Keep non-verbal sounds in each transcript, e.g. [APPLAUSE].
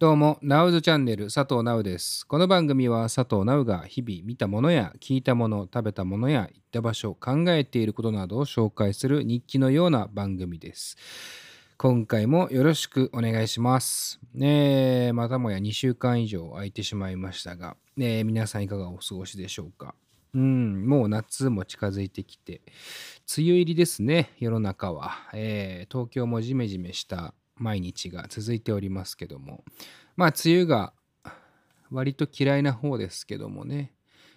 どうも、ナウズチャンネル佐藤ナウです。この番組は佐藤ナウが日々見たものや聞いたもの、食べたものや行った場所、考えていることなどを紹介する日記のような番組です。今回もよろしくお願いします。ねえ、またもや2週間以上空いてしまいましたが、ね皆さんいかがお過ごしでしょうか？うん、もう夏も近づいてきて、梅雨入りですね、世の中は。えー東京もジメジメした毎日が続いておりますけども、まあ、梅雨が割と嫌いな方ですけどもね、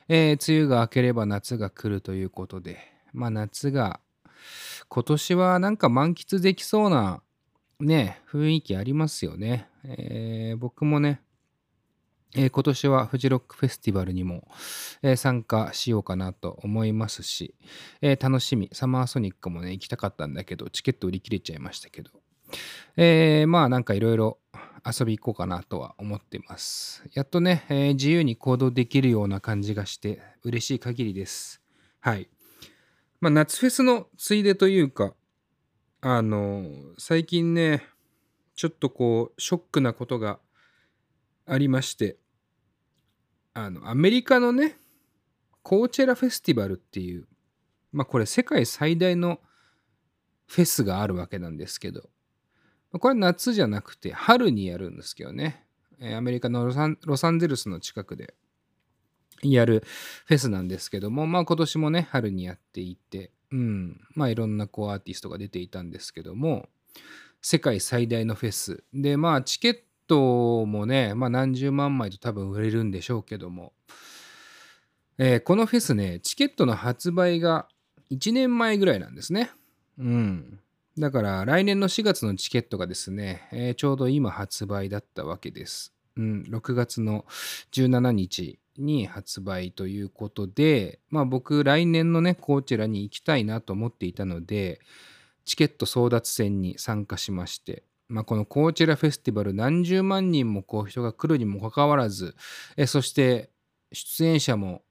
えー梅雨が明ければ夏が来るということで、まあ、夏が今年はなんか満喫できそうなね、雰囲気ありますよね。えー僕もね、えー今年はフジロックフェスティバルにも、えー参加しようかなと思いますし、えー楽しみ、サマーソニックもね、行きたかったんだけど、チケット売り切れちゃいましたけど、えーまあなんかいろいろ遊び行こうかなとは思ってます。やっとね、えー自由に行動できるような感じがして嬉しい限りです。はい。まあ夏フェスのついでというか、あの最近ね、ちょっとこう、ショックなことがありまして、あの、アメリカのね、コーチェラフェスティバルっていう、まあこれ世界最大のフェスがあるわけなんですけど、これ夏じゃなくて春にやるんですけどね、えアメリカのロサンロサンゼルスの近くでやるフェスなんですけども、まあ今年もね、春にやっていて、うん、まあいろんなこうアーティストが出ていたんですけども、世界最大のフェス。で、まあチケットもね、まあ何十万枚と多分売れるんでしょうけども、えーこのフェスね、チケットの発売が1年前ぐらいなんですね。うん。だから来年の4月のチケットがですね、えーちょうど今発売だったわけです。うん、6月の17日に発売ということで、まあ僕来年のね、コーチェラに行きたいなと思っていたので、チケット争奪戦に参加しまして、まあ、このコーチェラフェスティバル何十万人もこう人が来るにもかかわらず、えそして出演者も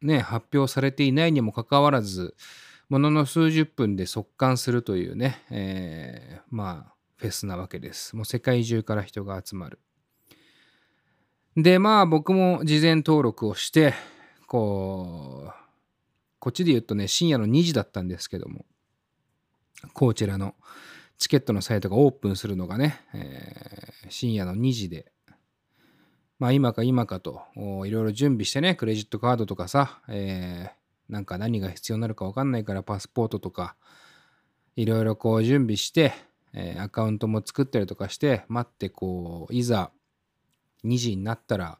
ね、発表されていないにもかかわらず、ものの数十分で速乾するというね、えーまあ、フェスなわけです。もう世界中から人が集まる。で、まあ僕も事前登録をして、こう、こっちで言うとね、深夜の2時だったんですけども、こちらのチケットのサイトがオープンするのがね、えー深夜の2時で、まあ今か今かといろいろ準備してね、クレジットカードとかさ、えーなんか何が必要になるか分かんないからパスポートとか、いろいろこう準備して、えーアカウントも作ったりとかして、待ってこう、いざ2時になったら、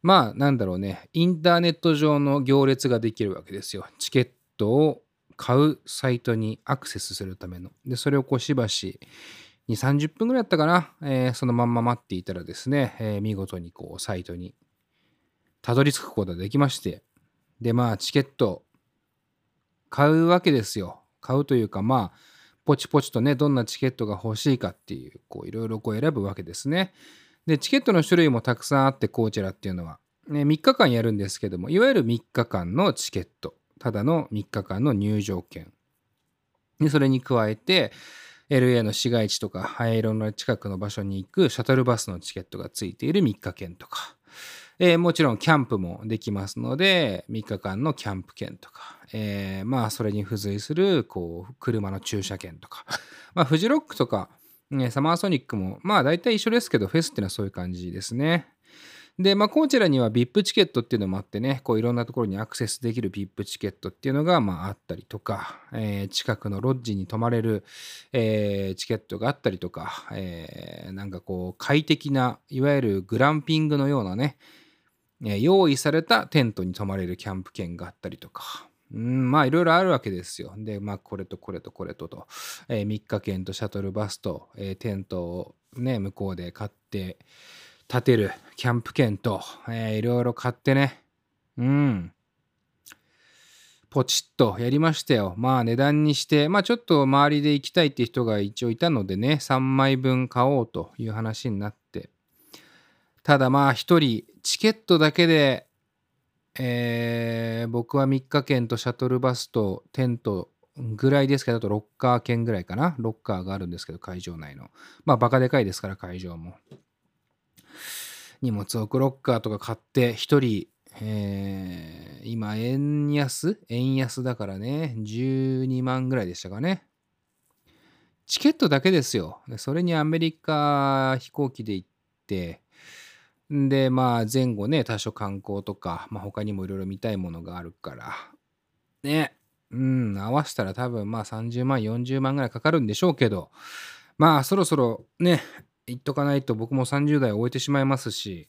まあなんだろうね、インターネット上の行列ができるわけですよ。チケットを買うサイトにアクセスするための。で、それをこうしばし、2、30分ぐらいだったかな、えーそのまんま待っていたらですね、えー見事にこうサイトにたどり着くことができまして、で、まあチケット買うわけですよ。買うというか、まあ、ポチポチとね、どんなチケットが欲しいかっていう、こういろいろこう選ぶわけですね。で、チケットの種類もたくさんあって、コーチェラっていうのは。ね、3日間やるんですけども、いわゆる3日間のチケット。ただの3日間の入場券。で、それに加えて、LA の市街地とか、灰色の近くの場所に行くシャトルバスのチケットがついている3日券とか、えーもちろんキャンプもできますので、3日間のキャンプ券とか、えーまあ、それに付随する、こう、車の駐車券とか、[LAUGHS] まあ、フジロックとか、ね、サマーソニックも、まあ、大体一緒ですけど、フェスっていうのはそういう感じですね。で、まあ、こちらには VIP チケットっていうのもあってね、こういろんなところにアクセスできる VIP チケットっていうのが、まあ、あったりとか、えー近くのロッジに泊まれる、えーチケットがあったりとか、えーなんかこう、快適な、いわゆるグランピングのようなね、用意されたテントに泊まれるキャンプ券があったりとか、うん、まあいろいろあるわけですよ。で、まあこれとこれとこれとと、え3日券とシャトルバスと、えーテントをね、向こうで買って、建てるキャンプ券と、えーいろいろ買ってね、うん。ポチッとやりましたよ。まあ値段にして、まあちょっと周りで行きたいって人が一応いたのでね、3枚分買おうという話になって。ただまあ一人チケットだけで、えー僕は3日券とシャトルバスとテントぐらいですけど、あとロッカー券ぐらいかな。ロッカーがあるんですけど、会場内の。まあバカでかいですから、会場も。荷物置くロッカーとか買って1人、えー、今円安？円安だからね12万ぐらいでしたかねチケットだけですよそれにアメリカ飛行機で行ってでまあ前後ね多少観光とか、まあ、他にもいろいろ見たいものがあるからね。うん合わせたら多分まあ30万40万ぐらいかかるんでしょうけど。まあそろそろね言っとかないと僕も30代を終えてしまいますし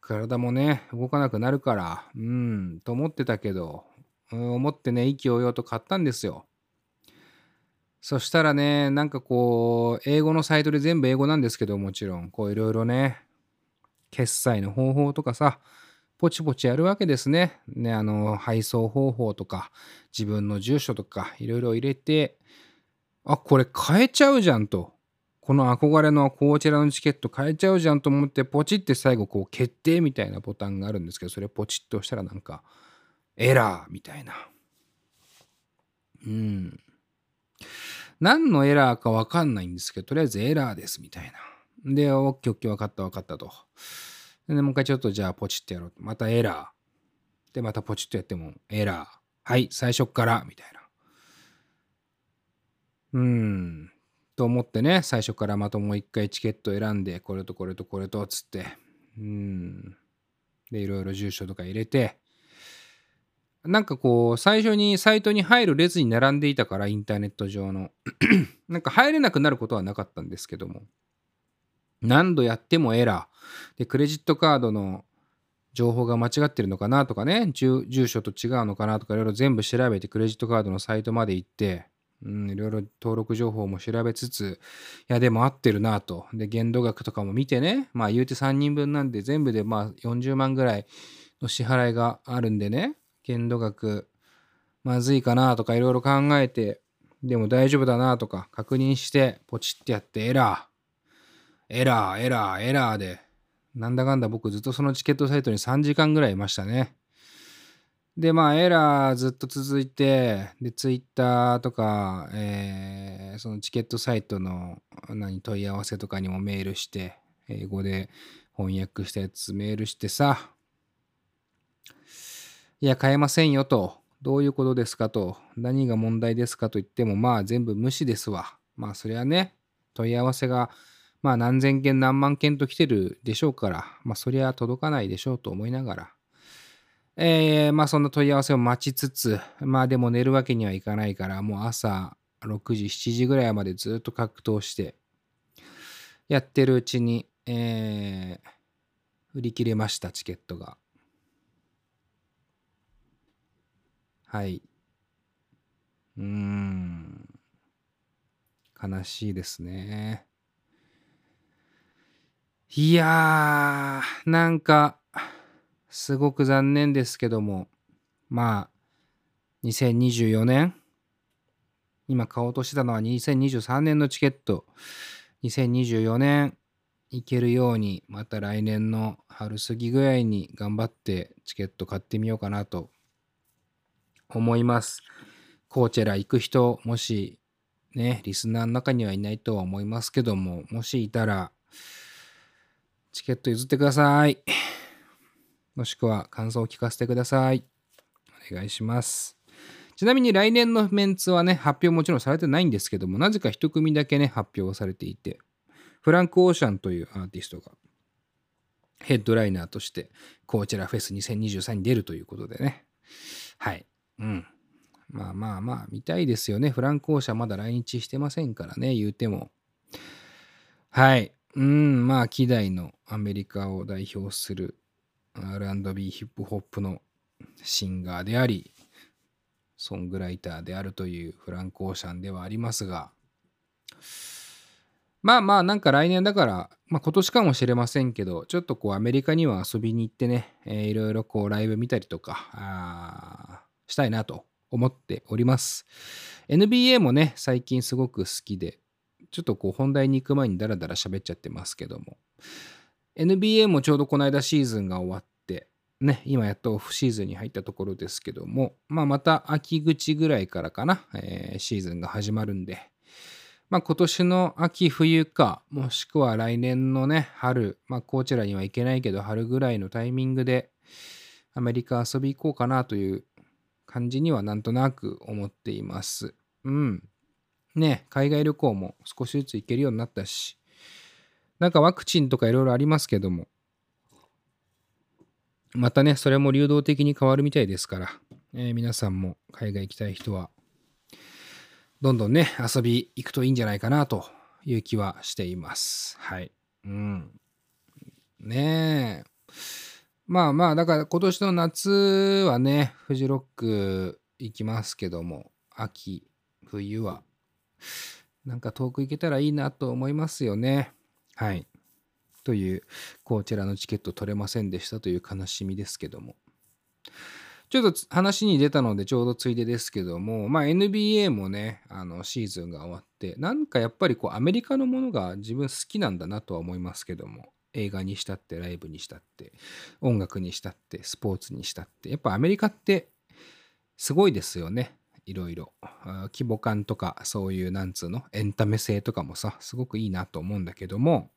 体もね動かなくなるからうんと思ってたけど、うん、思ってね意気揚々と買ったんですよ。そしたらねなんかこう英語のサイトで全部英語なんですけどもちろんこういろいろね。決済の方法とかさポチポチやるわけですね。ね、あの、配送方法とか、自分の住所とか、いろいろ入れて、あ、これ変えちゃうじゃんと。この憧れのこちらのチケット変えちゃうじゃんと思って、ポチって最後、こう、決定みたいなボタンがあるんですけど、それポチッと押したらなんか、エラーみたいな。うん。何のエラーかわかんないんですけど、とりあえずエラーですみたいな。で、オッケーオッケー分かった分かったと。で、もう一回ちょっとじゃあポチってやろう。またエラー。で、またポチッとやってもエラー。はい、最初からみたいな。うん。と思ってね、最初からまたもう一回チケット選んで、これとこれとこれと、つって。うん。で、いろいろ住所とか入れて、なんかこう、最初にサイトに入る列に並んでいたから、インターネット上の。[CLEARS THROAT] なんか入れなくなることはなかったんですけども。何度やってもエラー。で、クレジットカードの情報が間違ってるのかなとかね、住所と違うのかなとかいろいろ全部調べてクレジットカードのサイトまで行って、いろいろ登録情報も調べつつ、いや、でも合ってるなと。で、限度額とかも見てね、まあ言うて3人分なんで全部でまあ40万ぐらいの支払いがあるんでね、限度額まずいかなとかいろいろ考えて、でも大丈夫だなとか確認して、ポチってやってエラー。エラー、エラー、エラーで、なんだかんだ僕ずっとそのチケットサイトに3時間ぐらいいましたね。で、まあ、エラーずっと続いて、で、ツイッターとか、えー、そのチケットサイトの何問い合わせとかにもメールして、英語で翻訳したやつメールしてさ、いや、買えませんよと、どういうことですかと、何が問題ですかと言っても、まあ、全部無視ですわ。まあ、それはね、問い合わせがまあ何千件何万件と来てるでしょうから、まあそりゃ届かないでしょうと思いながら、えー、まあそんな問い合わせを待ちつつ、まあでも寝るわけにはいかないから、もう朝6時、7時ぐらいまでずっと格闘して、やってるうちに、えー、売り切れました、チケットが。はい。うーん。悲しいですね。いやー、なんか、すごく残念ですけども、まあ、2024年、今買おうとしてたのは2023年のチケット、2024年行けるように、また来年の春過ぎぐらいに頑張ってチケット買ってみようかなと。思います。コーチェラ行く人、もしね、リスナーの中にはいないとは思いますけども、もしいたら、チケット譲ってください。もしくは感想を聞かせてください。お願いします。ちなみに来年のメンツはね、発表もちろんされてないんですけども、なぜか一組だけね、発表されていて、フランク・オーシャンというアーティストがヘッドライナーとしてコーチェラフェス2023に出るということでね。はい。うん。まあまあまあ、見たいですよね。フランク・オーシャンまだ来日してませんからね、言うても。はい。うん、まあ、希代のアメリカを代表する R&B ヒップホップのシンガーであり、ソングライターであるというフランク・オーシャンではありますが、まあまあ、なんか来年だから、まあ今年かもしれませんけど、ちょっとこうアメリカには遊びに行ってね、えー、いろいろこうライブ見たりとか、したいなと思っております。NBA もね、最近すごく好きで、ちょっとこう本題に行く前にダラダラ喋っちゃってますけども NBA もちょうどこの間シーズンが終わってね今やっとオフシーズンに入ったところですけどもまあまた秋口ぐらいからかな、えー、シーズンが始まるんでまあ今年の秋冬か、もしくは来年のね、春、まあこちらには行けないけど、春ぐらいのタイミングでアメリカ遊び行こうかなという感じにはなんとなく思っています。うん。ね、海外旅行も少しずつ行けるようになったし、なんかワクチンとかいろいろありますけども、またね、それも流動的に変わるみたいですから、えー、皆さんも海外行きたい人は、どんどんね、遊び行くといいんじゃないかなという気はしています。はい。うん。ねえ。まあまあ、だから今年の夏はね、フジロック行きますけども、秋、冬は、なんか遠く行けたらいいなと思いますよね。はい。という、こちらのチケット取れませんでしたという悲しみですけども。ちょっと話に出たのでちょうどついでですけども、まあ NBA もね、あのシーズンが終わって、なんかやっぱりこうアメリカのものが自分好きなんだなとは思いますけども、映画にしたって、ライブにしたって、音楽にしたって、スポーツにしたって、やっぱアメリカってすごいですよね。いろいろ。規模感とか、そういう、なんつうの、エンタメ性とかもさ、すごくいいなと思うんだけども、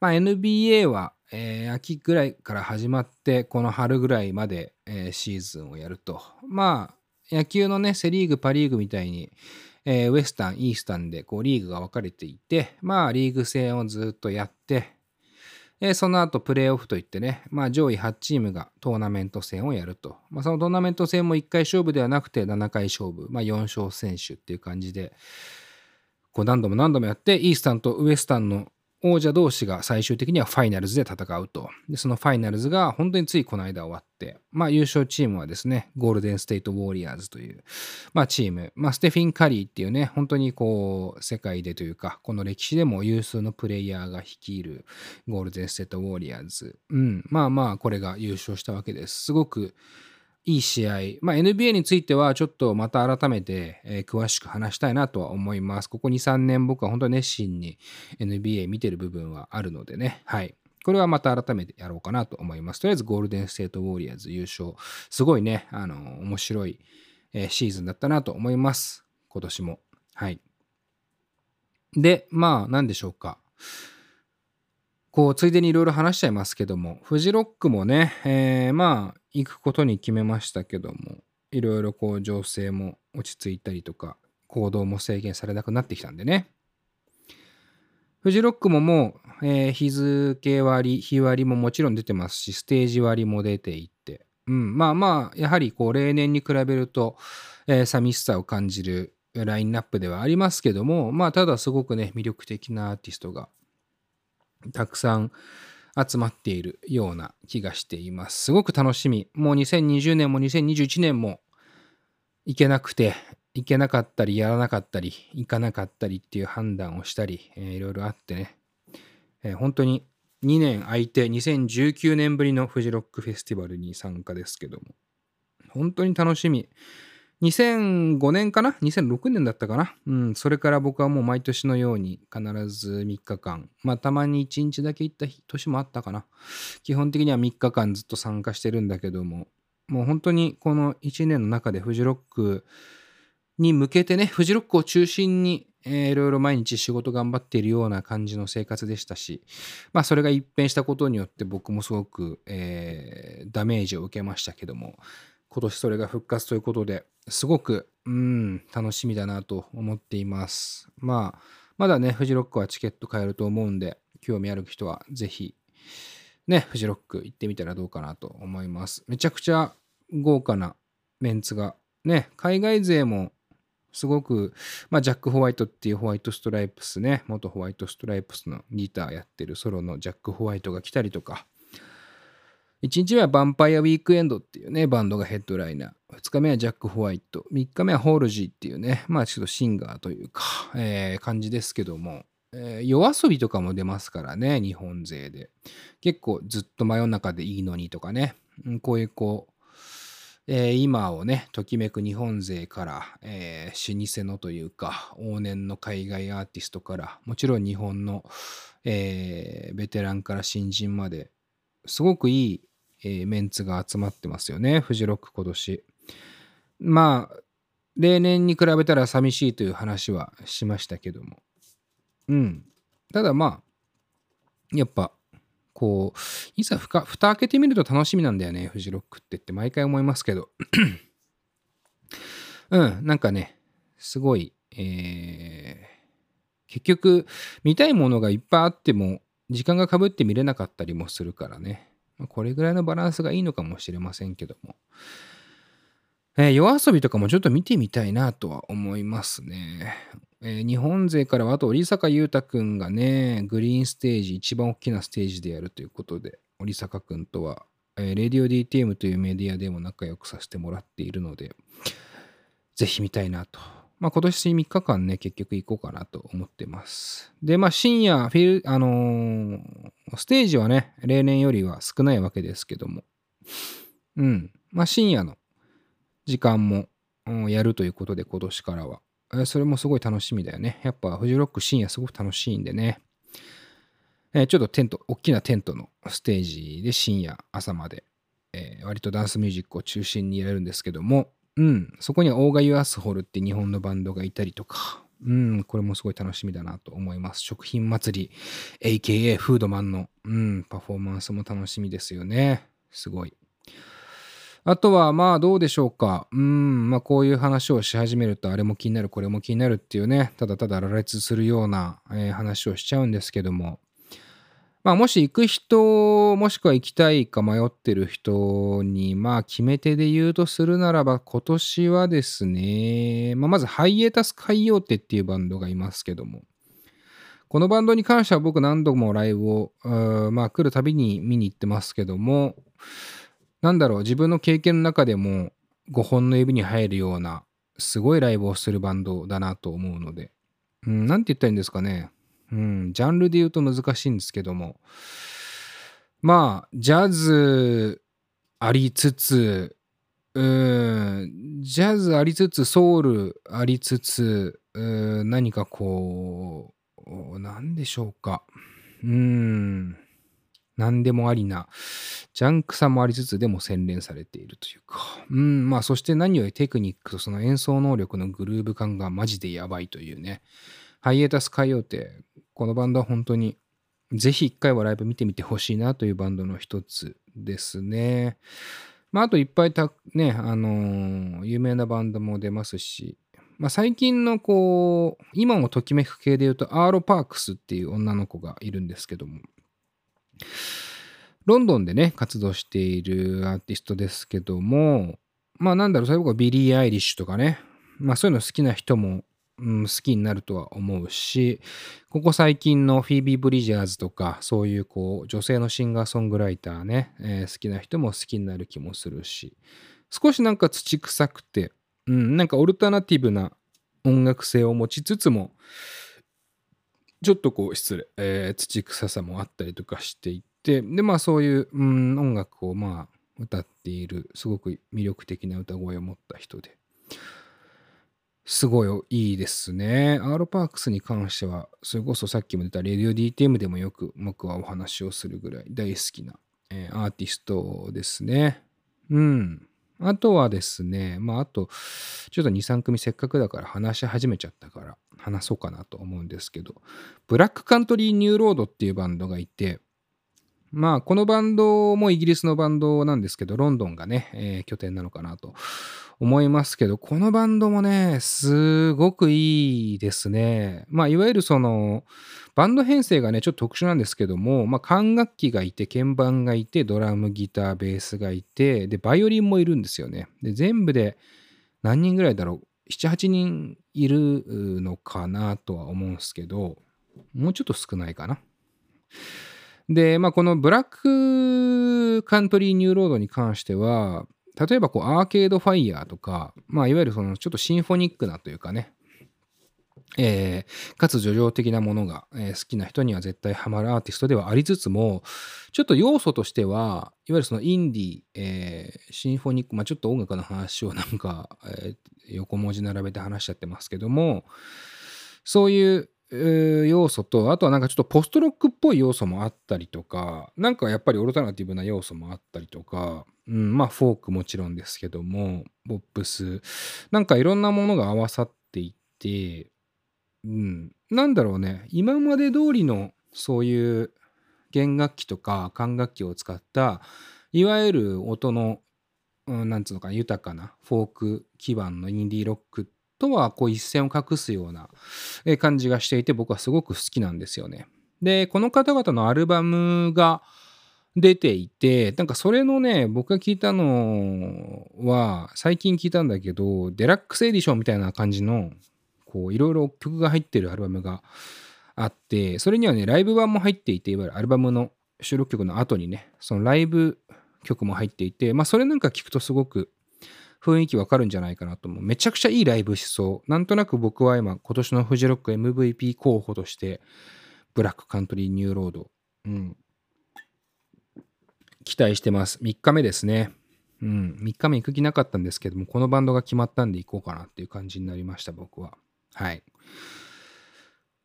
まあ、NBA は、えー、秋ぐらいから始まって、この春ぐらいまで、えー、シーズンをやると。まあ、野球のね、セ・リーグ、パ・リーグみたいに、えー、ウエスタン、イースタンでこうリーグが分かれていて、まあ、リーグ戦をずっとやって、えその後プレーオフといってね、まあ、上位8チームがトーナメント戦をやると。まあ、そのトーナメント戦も1回勝負ではなくて7回勝負、まあ、4勝先取っていう感じで、こう何度も何度もやって、イースタンとウエスタンの王者同士が最終的にはファイナルズで戦うと。で、そのファイナルズが本当についこの間終わって、まあ優勝チームはですね、ゴールデンステイトウォーリアーズという、まあチーム、まあステフィン・カリーっていうね、本当にこう、世界でというか、この歴史でも有数のプレイヤーが率いるゴールデンステイトウォーリアーズ。うん、まあまあ、これが優勝したわけです。すごく、いい試合、まあ、NBA についてはちょっとまた改めて、えー、詳しく話したいなとは思います。ここ2、3年僕は本当に熱心に NBA 見てる部分はあるのでね。はい。これはまた改めてやろうかなと思います。とりあえずゴールデンステートウォーリアーズ優勝。すごいね、あの、面白い、えー、シーズンだったなと思います。今年も。はい。で、まあ、何でしょうか。こう、ついでにいろいろ話しちゃいますけども、フジロックもね、えー、まあ、行くことに決めましたけども、いろいろこう、情勢も落ち着いたりとか、行動も制限されなくなってきたんでね。フジロックももう、えー、日付割、日割りももちろん出てますし、ステージ割も出ていて、うん、まあまあ、やはりこう、例年に比べると、えー、寂しさを感じるラインナップではありますけども、まあ、ただすごくね、魅力的なアーティストがたくさん集まっているような気がしています。すごく楽しみ。もう2020年も2021年も行けなくて、行けなかったり、やらなかったり、行かなかったりっていう判断をしたり、えー、いろいろあってね、えー、本当に2年空いて2019年ぶりのフジロックフェスティバルに参加ですけども、本当に楽しみ。2005年かな ?2006 年だったかな？うん、それから僕はもう毎年のように必ず3日間、まあたまに1日だけ行った年もあったかな？基本的には3日間ずっと参加してるんだけども、もう本当にこの1年の中でフジロックに向けてね、フジロックを中心に、えー、いろいろ毎日仕事頑張っているような感じの生活でしたし、まあそれが一変したことによって僕もすごく、えー、ダメージを受けましたけども、今年それが復活ということで、すごく、うん、楽しみだなと思っています。まあ、まだね、フジロックはチケット買えると思うんで、興味ある人はぜひ、ね、フジロック行ってみたらどうかなと思います。めちゃくちゃ豪華なメンツが、ね、海外勢もすごく、まあ、ジャック・ホワイトっていうホワイトストライプスね、元ホワイトストライプスのギターやってるソロのジャック・ホワイトが来たりとか、1日目はヴァンパイアウィークエンドっていうね、バンドがヘッドライナー。2日目はジャック・ホワイト。3日目はホールジーっていうね、まあちょっとシンガーというか、えー、感じですけども、えー、夜遊びとかも出ますからね、日本勢で。結構ずっと真夜中でいいのにとかね、こういうこう、えー、今をね、ときめく日本勢から、えー、老舗のというか、往年の海外アーティストから、もちろん日本の、えー、ベテランから新人まで、すごくいいえー、メンツが集まってますよね、フジロック今年。まあ、例年に比べたら寂しいという話はしましたけども、うん。ただまあ、やっぱ、こう、いざふか蓋開けてみると楽しみなんだよね、フジロックってって毎回思いますけど。[CLEARS THROAT] うん、なんかね、すごい、えー結局、見たいものがいっぱいあっても、時間がかぶって見れなかったりもするからね。まこれぐらいのバランスがいいのかもしれませんけども。えー夜遊びとかもちょっと見てみたいなとは思いますね。えー日本勢からはあと織坂優太くんがね、グリーンステージ、一番大きなステージでやるということで、織坂くんとは、えー、レディオ DTM というメディアでも仲良くさせてもらっているので、ぜひ見たいなと。まあ今年3日間ね、結局行こうかなと思ってます。で、まあ深夜、フィル、あのーステージはね、例年よりは少ないわけですけども、うん。まあ深夜の時間も、やるということで、今年からは。それもすごい楽しみだよね。やっぱフジロック深夜すごく楽しいんでね。えーちょっとテント、大きなテントのステージで深夜、朝まで、えー割とダンスミュージックを中心にやるんですけども、うん、そこにはオーガ・ユアスホルって日本のバンドがいたりとか、うん、これもすごい楽しみだなと思います。食品祭り、AKA フードマンの、うん、パフォーマンスも楽しみですよね。すごい。あとは、まあ、どうでしょうか。うん、まあ、こういう話をし始めると、あれも気になる、これも気になるっていうね、ただただ羅列するような、えー話をしちゃうんですけども、まあ、もし行く人、もしくは行きたいか迷ってる人に、まあ、決め手で言うとするならば、今年はですね、まあ、まず、ハイエータス海洋テっていうバンドがいますけども、このバンドに関しては僕何度もライブを、まあ、来るたびに見に行ってますけども、なんだろう、自分の経験の中でも5本の指に入るような、すごいライブをするバンドだなと思うので、うん、なんて言ったらいいんですかね。うん、ジャンルで言うと難しいんですけども、まあ、ジャズありつつ、うん、ジャズありつつ、ソウルありつつ、うん何かこう、なんでしょうか。うん、何でもありな、ジャンクさもありつつでも洗練されているというか、うん、まあそして何よりテクニックとその演奏能力のグルーヴ感がマジでやばいというね、ハイエイタスカイヨーテ、このバンドは本当に、ぜひ一回はライブ見てみてほしいなというバンドの一つですね。まあ、あといっぱいた、ね、あのー有名なバンドも出ますし、まあ、最近のこう、今もときめく系で言うと、アーロ・パークスっていう女の子がいるんですけども、ロンドンでね、活動しているアーティストですけども、まあなんだろう、それこそビリー・アイリッシュとかね、まあそういうの好きな人も、うん、好きになるとは思うし、ここ最近のフィービー・ブリジャーズとか、そういうこう、女性のシンガーソングライターね、えー好きな人も好きになる気もするし、少しなんか土臭くて、うん、なんかオルタナティブな音楽性を持ちつつも、ちょっとこう、失礼、えー土臭さもあったりとかしていて、で、まあそういう、うん、音楽をまあ歌っている、すごく魅力的な歌声を持った人で、すごいいいですね。アーロパークスに関しては、それこそさっきも出たレディオ DTM でもよく僕はお話をするぐらい大好きな、えーアーティストですね。うん。あとはですね、まああと、ちょっと2、3組せっかくだから話し始めちゃったから話そうかなと思うんですけど、ブラックカントリーニューロードっていうバンドがいて、まあこのバンドもイギリスのバンドなんですけど、ロンドンがね、えー拠点なのかなと思いますけど、このバンドもね、すごくいいですね。まあいわゆるその、バンド編成がね、ちょっと特殊なんですけども、まあ管楽器がいて、鍵盤がいて、ドラム、ギター、ベースがいて、で、バイオリンもいるんですよね。で、全部で何人ぐらいだろう ?7、8人いるのかなとは思うんですけど、もうちょっと少ないかな。で、まあ、このブラックカントリーニューロードに関しては、例えばこうアーケードファイヤーとか、まあ、いわゆるそのちょっとシンフォニックなというかね、えーかつ叙情的なものが、えー好きな人には絶対ハマるアーティストではありつつも、ちょっと要素としては、いわゆるそのインディー、えーシンフォニック、まあ、ちょっと音楽の話をなんか、えー横文字並べて話しちゃってますけども、そういう要素と、あとはなんかちょっとポストロックっぽい要素もあったりとか、なんかやっぱりオルタナティブな要素もあったりとか、うん、まあフォークもちろんですけども、ボップス、なんかいろんなものが合わさっていって、うん、なんだろうね、今まで通りのそういう弦楽器とか管楽器を使った、いわゆる音の、うん、なんつうのかな、豊かなフォーク基盤のインディーロックとはこう一線を画すような感じがしていて僕はすごく好きなんですよね。で、この方々のアルバムが出ていて、なんかそれのね、僕が聞いたのは最近聞いたんだけど、デラックスエディションみたいな感じのこういろいろ曲が入ってるアルバムがあって、それにはね、ライブ盤も入っていて、いわゆるアルバムの収録曲の後にね、そのライブ曲も入っていて、まあそれなんか聞くとすごく雰囲気わかるんじゃないかなと思う。めちゃくちゃいいライブしそう。なんとなく僕は今、今年のフジロック MVP 候補として、ブラックカントリーニューロード、うん、期待してます。3日目ですね。うん、3日目行く気なかったんですけども、このバンドが決まったんで行こうかなっていう感じになりました、僕は。はい。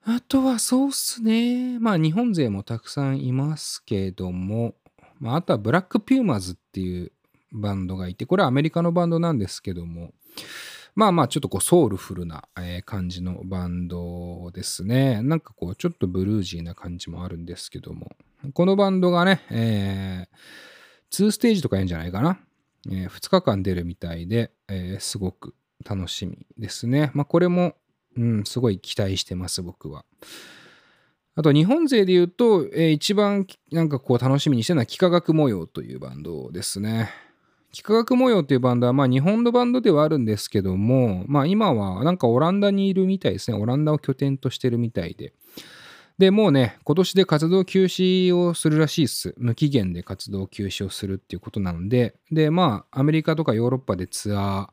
あとはそうっすね。まあ日本勢もたくさんいますけども、まあ、あとはブラックピューマーズっていうバンドがいて、これはアメリカのバンドなんですけども、まあまあちょっとこうソウルフルな感じのバンドですね。なんかこうちょっとブルージーな感じもあるんですけども、このバンドがね、えー、2ステージとかやるんじゃないかな。えー、2日間出るみたいで、えー、すごく楽しみですね。まあこれも、うん、すごい期待してます、僕は。あと日本勢で言うと、えー、一番なんかこう楽しみにしてるのは幾何学模様というバンドですね。幾何学模様っていうバンドは、まあ日本のバンドではあるんですけども、まあ今はなんかオランダにいるみたいですね。オランダを拠点としてるみたいで。で、もうね、今年で活動休止をするらしいっす。無期限で活動休止をするっていうことなので、で、まあアメリカとかヨーロッパでツア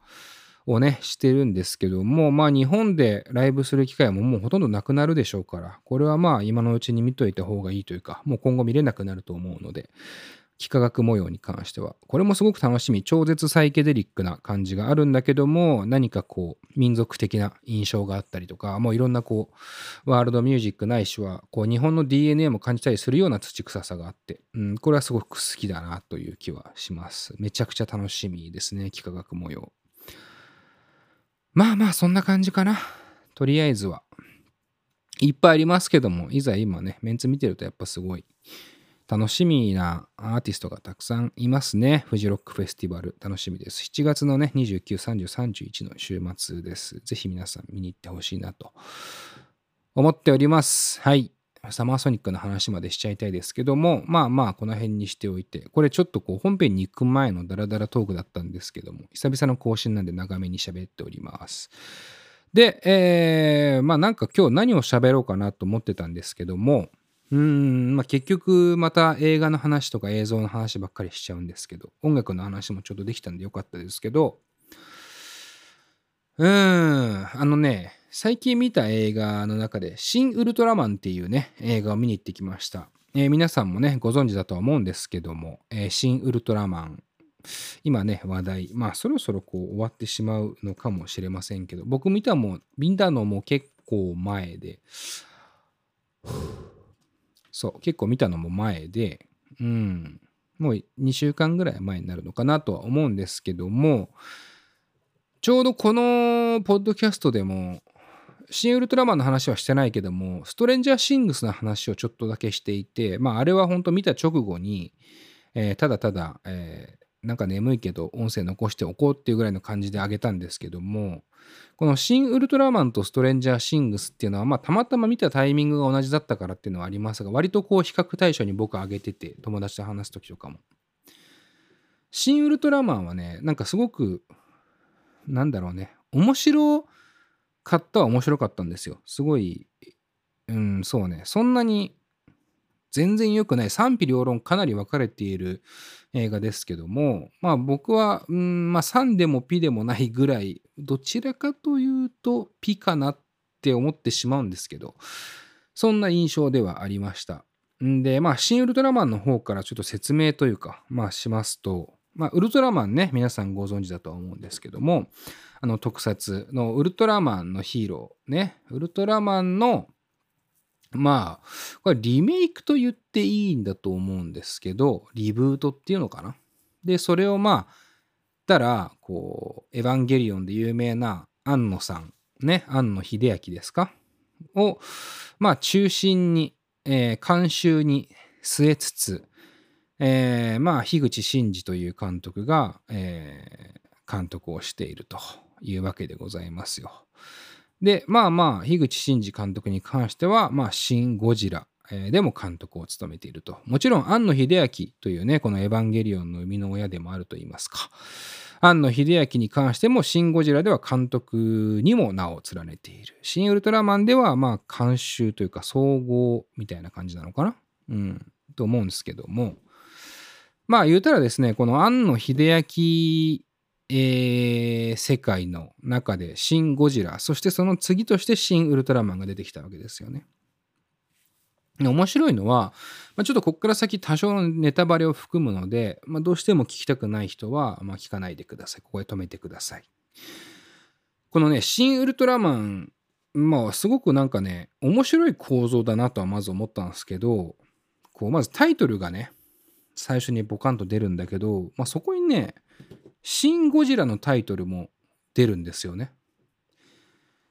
ーをね、してるんですけども、まあ日本でライブする機会ももうほとんどなくなるでしょうから、これはまあ今のうちに見といた方がいいというか、もう今後見れなくなると思うので、幾何学模様に関しては。これもすごく楽しみ。超絶サイケデリックな感じがあるんだけども、何かこう、民族的な印象があったりとか、もういろんなこう、ワールドミュージックないしは、こう、日本の DNA も感じたりするような土臭さがあって、うん、これはすごく好きだなという気はします。めちゃくちゃ楽しみですね、幾何学模様。まあまあ、そんな感じかな。とりあえずは。いっぱいありますけども、いざ今ね、メンツ見てるとやっぱすごい楽しみなアーティストがたくさんいますね。フジロックフェスティバル。楽しみです。7月のね、29、30、31の週末です。ぜひ皆さん見に行ってほしいなと思っております。はい。サマーソニックの話までしちゃいたいですけども、まあまあ、この辺にしておいて、これちょっとこう本編に行く前のダラダラトークだったんですけども、久々の更新なんで長めに喋っております。で、えー、まあなんか今日何を喋ろうかなと思ってたんですけども、うん、まあ、結局また映画の話とか映像の話ばっかりしちゃうんですけど、音楽の話もちょっとできたんでよかったですけど、うん、あのね、最近見た映画の中で、シン・ウルトラマンっていうね、映画を見に行ってきました。えー、皆さんもね、ご存知だとは思うんですけども、えー、シン・ウルトラマン、今ね、話題、まあそろそろこう終わってしまうのかもしれませんけど、僕見たもん、見たのも結構前で、そう、結構見たのも前で、うん、もう2週間ぐらい前になるのかなとは思うんですけども、ちょうどこのポッドキャストでも、シン・ウルトラマンの話はしてないけども、ストレンジャーシングスの話をちょっとだけしていて、まあ、あれは本当見た直後に、えー、ただただ、えー、なんか眠いけど音声残しておこうっていうぐらいの感じであげたんですけども、このシン・ウルトラマンとストレンジャー・シングスっていうのは、まあ、たまたま見たタイミングが同じだったからっていうのはありますが、割とこう比較対象に僕挙げてて、友達と話す時とかも。シン・ウルトラマンはね、なんかすごく、なんだろうね、面白かったは面白かったんですよ。すごい、うん、そうね、そんなに全然良くない賛否両論かなり分かれている映画ですけどもまあ僕は、うんまあ、3でもピでもないぐらいどちらかというとピかなって思ってしまうんですけどそんな印象ではありました。んでまあ新ウルトラマンの方からちょっと説明というかまあしますとまあウルトラマンね皆さんご存知だとは思うんですけどもあの特撮のウルトラマンのヒーローねウルトラマンのまあ、これリメイクと言っていいんだと思うんですけど、リブートっていうのかな？で、それをまあ、たら、こう、エヴァンゲリオンで有名な庵野さん、ね、庵野秀明ですか？を、まあ、中心に、えー、監修に据えつつ、えー、まあ、樋口真嗣という監督が、えー、監督をしているというわけでございますよ。で、まあまあ、樋口真嗣監督に関しては、まあ、シン・ゴジラ、えー、でも監督を務めていると。もちろん、庵野秀明というね、このエヴァンゲリオンの生みの親でもあると言いますか。庵野秀明に関しても、シン・ゴジラでは監督にも名を連ねている。シン・ウルトラマンでは、まあ、監修というか、総合みたいな感じなのかなうん、と思うんですけども。まあ、言うたらですね、この庵野秀明、えー、世界の中で、シン・ゴジラ、そしてその次としてシン・ウルトラマンが出てきたわけですよね。面白いのは、まあ、ちょっとここから先多少のネタバレを含むので、まあ、どうしても聞きたくない人は、まあ、聞かないでください。ここで止めてください。このね、新ウルトラマン、まあすごくなんかね、面白い構造だなとはまず思ったんですけど、こうまずタイトルがね、最初にボカンと出るんだけど、まあ、そこにね、シン・ゴジラのタイトルも出るんですよね。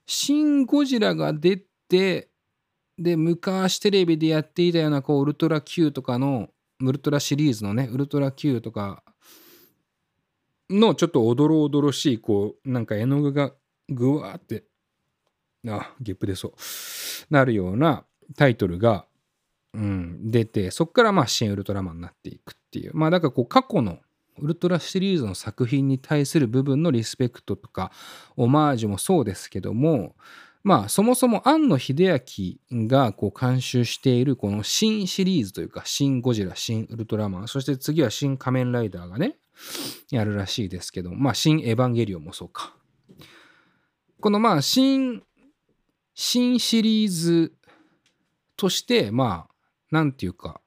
シン・ゴジラが出て、で、昔テレビでやっていたような、こう、ウルトラ Q とかの、ウルトラシリーズのね、ウルトラ Q とかの、ちょっとおどろおどろしい、こう、なんか絵の具がぐわーって、あ、ゲップ出そう、なるようなタイトルが、うん、出て、そこからまあ、新ウルトラマンになっていくっていう。まあ、だからこう、過去のウルトラシリーズの作品に対する部分のリスペクトとか、オマージュもそうですけども、まあそもそも庵野秀明がこう監修しているこの新シリーズというか新ゴジラ、新ウルトラマン、そして次は新仮面ライダーがね、やるらしいですけど、まあ新エヴァンゲリオンもそうか。このまあ新、新シリーズとしてまあなんていうか、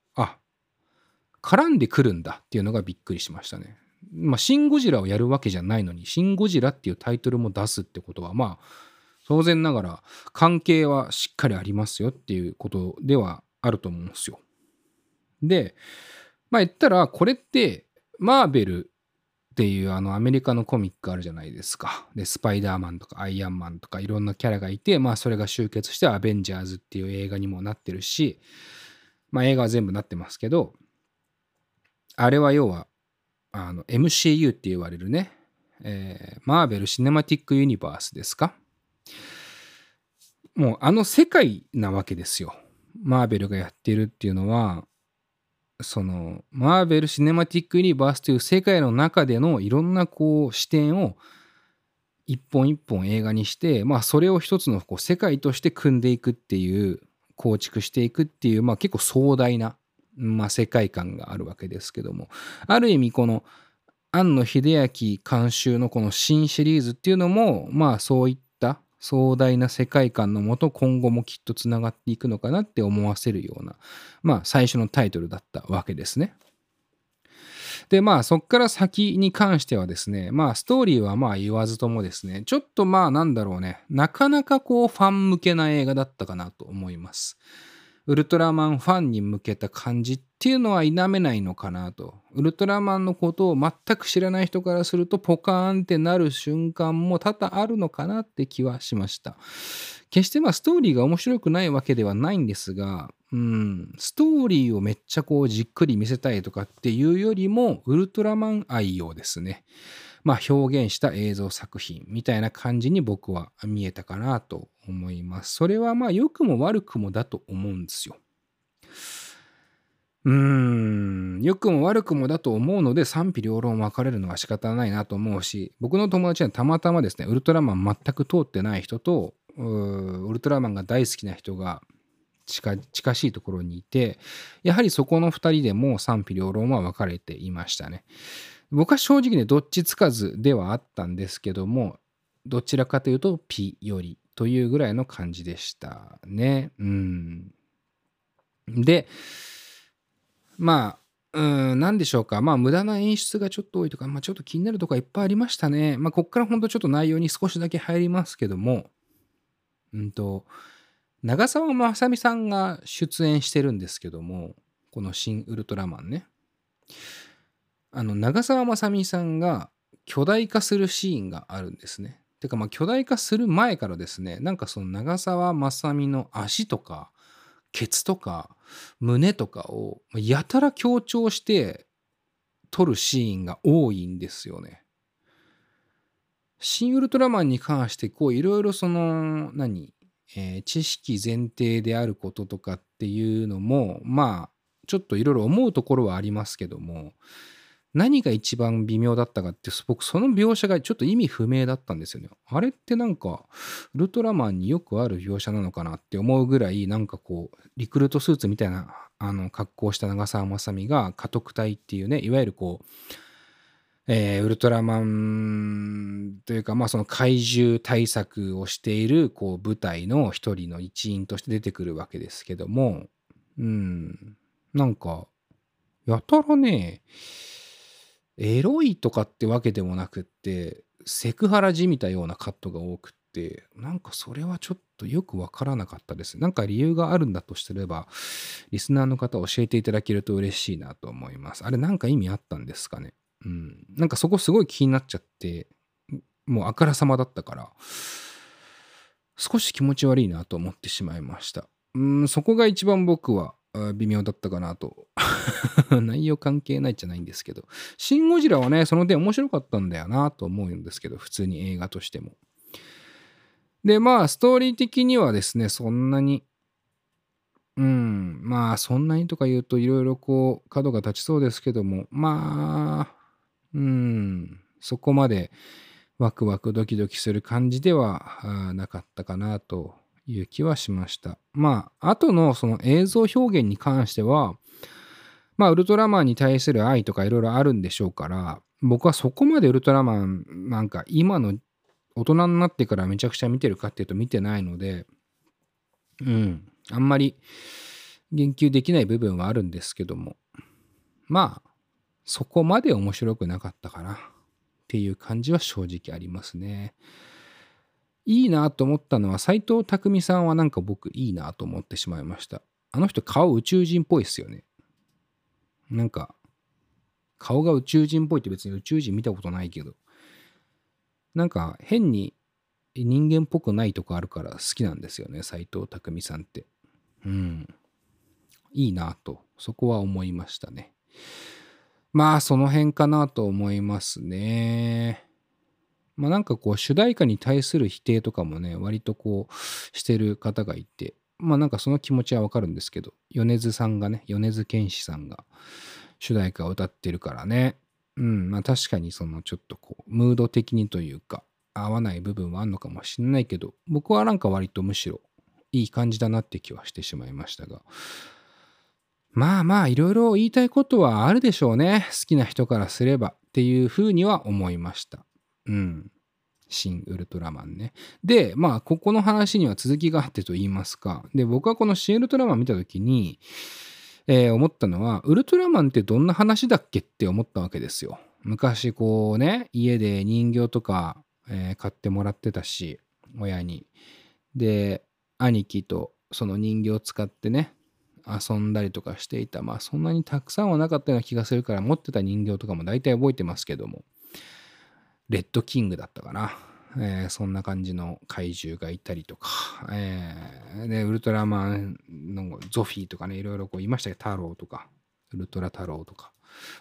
絡んでくるんだっていうのがびっくりしましたね。まあ、シン・ゴジラをやるわけじゃないのに、シン・ゴジラっていうタイトルも出すってことは、まあ、当然ながら関係はしっかりありますよっていうことではあると思うんですよ。で、まあ言ったらこれってマーベルっていうあのアメリカのコミックあるじゃないですか。で、スパイダーマンとかアイアンマンとかいろんなキャラがいて、まあそれが集結してアベンジャーズっていう映画にもなってるし、まあ映画は全部なってますけど、あれは要はあの MCU って言われるね、えー、マーベル・シネマティック・ユニバースですか？もうあの世界なわけですよ。マーベルがやってるっていうのは、そのマーベル・シネマティック・ユニバースという世界の中でのいろんなこう視点を一本一本映画にして、まあそれを一つのこう世界として組んでいくっていう、構築していくっていう、まあ結構壮大な、まあ、世界観があるわけですけども、ある意味この庵野秀明監修のこの新シリーズっていうのも、まあそういった壮大な世界観のもと今後もきっとつながっていくのかなって思わせるような、まあ最初のタイトルだったわけですね。でまあそっから先に関してはですねまあストーリーはまあ言わずともですねちょっとまあなんだろうねなかなかこうファン向けな映画だったかなと思います。ウルトラマンファンに向けた感じっていうのは否めないのかなと。ウルトラマンのことを全く知らない人からするとポカーンってなる瞬間も多々あるのかなって気はしました。決してまあストーリーが面白くないわけではないんですが、うん、ストーリーをめっちゃこうじっくり見せたいとかっていうよりもウルトラマン愛をですね、まあ、表現した映像作品みたいな感じに僕は見えたかなと思います。それはまあ良くも悪くもだと思うんですよ。うーん、良くも悪くもだと思うので賛否両論分かれるのは仕方ないなと思うし、僕の友達はたまたまですね、ウルトラマン全く通ってない人と、ウルトラマンが大好きな人が近近しいところにいて、やはりそこの2人でも賛否両論は分かれていましたね。僕は正直ね、どっちつかずではあったんですけども、どちらかというと、ピよりというぐらいの感じでしたね。うん。で、まあ、うん、何でしょうか。まあ、無駄な演出がちょっと多いとか、まあ、ちょっと気になるとこいっぱいありましたね。まあ、こっから本当ちょっと内容に少しだけ入りますけども、うんと、長澤まさみさんが出演してるんですけども、この新ウルトラマンね。あの長澤まさみさんが巨大化するシーンがあるんですね。てかまあ巨大化する前からですねなんかその長澤まさみの足とかケツとか胸とかをやたら強調して撮るシーンが多いんですよね。シン・ウルトラマンに関してこういろいろその何、えー、知識前提であることとかっていうのもまあちょっといろいろ思うところはありますけども何が一番微妙だったかって僕その描写がちょっと意味不明だったんですよね。あれってなんかウルトラマンによくある描写なのかなって思うぐらいなんかこうリクルートスーツみたいなあの格好した長澤まさみが家督隊っていうねいわゆるこうえー、ウルトラマンというか、まあ、その怪獣対策をしているこう部隊の一人の一員として出てくるわけですけども、うん、なんか、やたらね、エロいとかってわけでもなくって、セクハラじみたようなカットが多くって、なんかそれはちょっとよくわからなかったです。なんか理由があるんだとすれば、リスナーの方教えていただけると嬉しいなと思います。あれなんか意味あったんですかね？うん。なんかそこすごい気になっちゃって、もうあからさまだったから、少し気持ち悪いなと思ってしまいました。うん、そこが一番僕は微妙だったかなと。[LAUGHS] 内容関係ないじゃないんですけど。シン・ゴジラはね、その点面白かったんだよなと思うんですけど、普通に映画としても。で、まあ、ストーリー的にはですね、そんなに、うん、まあ、そんなにとか言うといろいろこう、角が立ちそうですけども、まあ、うん、そこまでワクワクドキドキする感じではなかったかなという気はしました。まあ、後のその映像表現に関しては、まあ、ウルトラマンに対する愛とかいろいろあるんでしょうから、僕はそこまでウルトラマンなんか今の大人になってからめちゃくちゃ見てるかっていうと見てないので、うん、あんまり言及できない部分はあるんですけども、まあ、そこまで面白くなかったかなっていう感じは正直ありますね。いいなと思ったのは斎藤工さんはなんか僕いいなと思ってしまいました。あの人顔宇宙人っぽいっすよね。なんか顔が宇宙人っぽいって別に宇宙人見たことないけどなんか変に人間っぽくないとこあるから好きなんですよね斎藤工さんって。うん。いいなとそこは思いましたね。まあその辺かなと思いますね。まあなんかこう主題歌に対する否定とかもね割とこうしてる方がいてまあなんかその気持ちはわかるんですけど米津さんがね米津玄師さんが主題歌を歌ってるからね。うんまあ確かにそのちょっとこうムード的にというか合わない部分はあるのかもしれないけど僕はなんか割とむしろいい感じだなって気はしてしまいましたが。まあまあいろいろ言いたいことはあるでしょうね。好きな人からすればっていうふうには思いました。うん。新ウルトラマンね。で、まあ、ここの話には続きがあってと言いますか。で、僕はこの新ウルトラマン見た時に、えー、思ったのは、ウルトラマンってどんな話だっけって思ったわけですよ。昔こうね、家で人形とか、えー、買ってもらってたし、親に。で、兄貴とその人形を使ってね、遊んだりとかしていた。まあそんなにたくさんはなかったような気がするから持ってた人形とかも大体覚えてますけども。レッドキングだったかな。えー、そんな感じの怪獣がいたりとか、えー、で、ウルトラマンのゾフィーとかね、いろいろこういましたけど、太郎とか、ウルトラ太郎とか、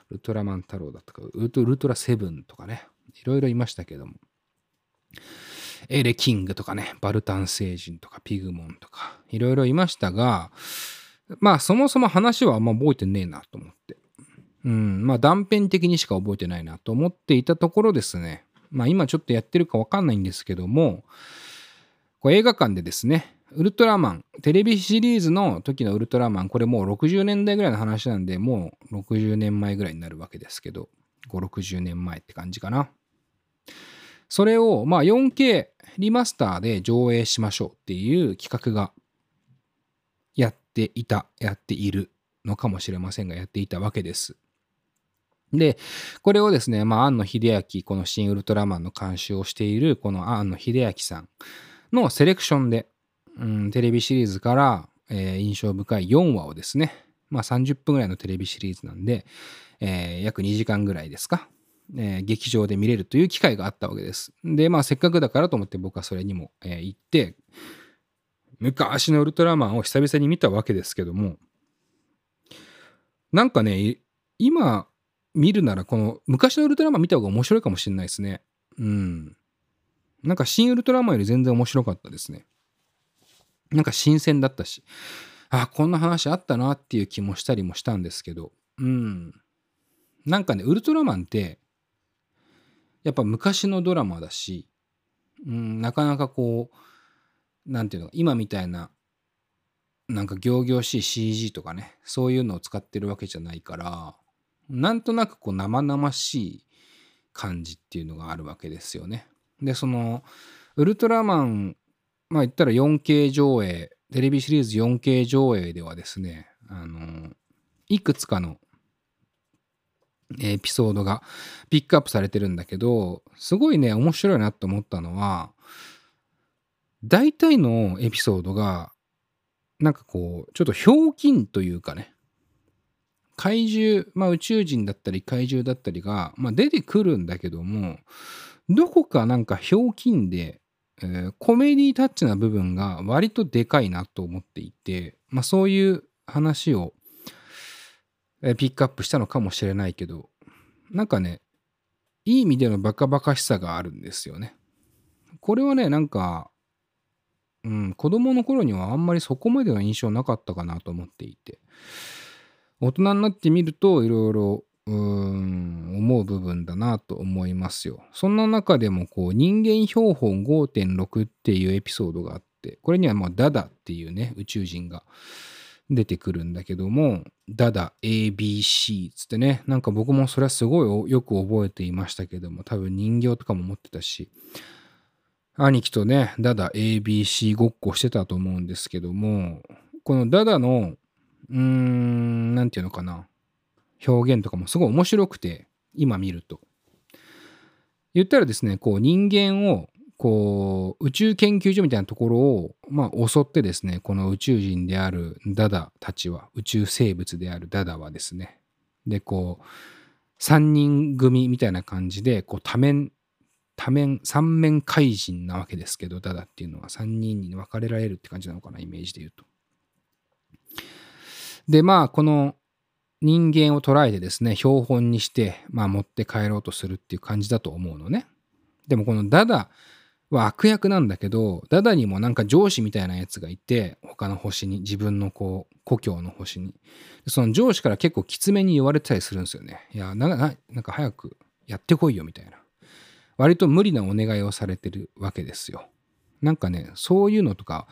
ウルトラマン太郎だったか、ウルトウルトラセブンとかね、いろいろいましたけども、エレキングとかね、バルタン星人とか、ピグモンとか、いろいろいましたが、まあそもそも話はあんま覚えてねえなと思って。うん、まあ断片的にしか覚えてないなと思っていたところですね、まあ今ちょっとやってるかわかんないんですけども、これ映画館でですね、ウルトラマン、テレビシリーズの時のウルトラマン、これもう60年代ぐらいの話なんで、もう60年前ぐらいになるわけですけど、5、60年前って感じかな。それを、まあ 4K リマスターで上映しましょうっていう企画がやっていた、やっているのかもしれませんが、やっていたわけです。で、これをですね、まあ、庵野秀明、この新ウルトラマンの監修をしている、この庵野秀明さんのセレクションで、うん、テレビシリーズから、えー、印象深い4話をですね、まあ30分ぐらいのテレビシリーズなんで、えー、約2時間ぐらいですか、えー、劇場で見れるという機会があったわけです。で、まあせっかくだからと思って僕はそれにも、え、行って、昔のウルトラマンを久々に見たわけですけども、なんかね、今見るならこの昔のウルトラマン見た方が面白いかもしれないですね。うん。なんか新ウルトラマンより全然面白かったですね。なんか新鮮だったし、あ、こんな話あったなっていう気もしたりもしたんですけど、うん。なんかね、ウルトラマンって、やっぱ昔のドラマだし、うん、なかなかこう、なんていうの、今みたいな、なんか仰々しい CG とかね、そういうのを使ってるわけじゃないから、なんとなくこう生々しい感じっていうのがあるわけですよね。で、その、ウルトラマン、まあ言ったら 4K 上映、テレビシリーズ 4K 上映ではですね、あの、いくつかのエピソードがピックアップされてるんだけど、すごいね、面白いなと思ったのは、大体のエピソードが、なんかこう、ちょっとひょうきんというかね、怪獣、まあ宇宙人だったり怪獣だったりが、まあ出てくるんだけども、どこかなんかひょうきんで、えー、コメディタッチな部分が割とでかいなと思っていて、まあそういう話を、えー、ピックアップしたのかもしれないけど、なんかね、いい意味でのバカバカしさがあるんですよね。これはね、なんか、うん、子供の頃にはあんまりそこまでの印象なかったかなと思っていて、大人になってみるといろいろうん、思う部分だなと思いますよ。そんな中でも、こう、人間標本5.6っていうエピソードがあって、これにはまあ、ダダっていうね、宇宙人が出てくるんだけども、ダダ ABC つってね、なんか僕もそれはすごいよく覚えていましたけども、多分人形とかも持ってたし、兄貴とね、ダダ ABC ごっこしてたと思うんですけども、このダダの、うーん、なんていうのかな。表現とかもすごい面白くて、今見ると。言ったらですね、こう人間をこう宇宙研究所みたいなところを、まあ、襲ってですね、この宇宙人であるダダたちは、宇宙生物であるダダはですね、で、こう、三人組みたいな感じで、こう多面、多面、三面怪人なわけですけど、ダダっていうのは三人に分かれられるって感じなのかな、イメージで言うと。で、まあ、この人間を捉えてですね、標本にして、まあ持って帰ろうとするっていう感じだと思うのね。でもこのダダは悪役なんだけど、ダダにもなんか上司みたいなやつがいて、他の星に、自分のこう、故郷の星に。その上司から結構きつめに言われてたりするんですよね。いや、なんか早くやってこいよみたいな。割と無理なお願いをされてるわけですよ。なんかね、そういうのとか、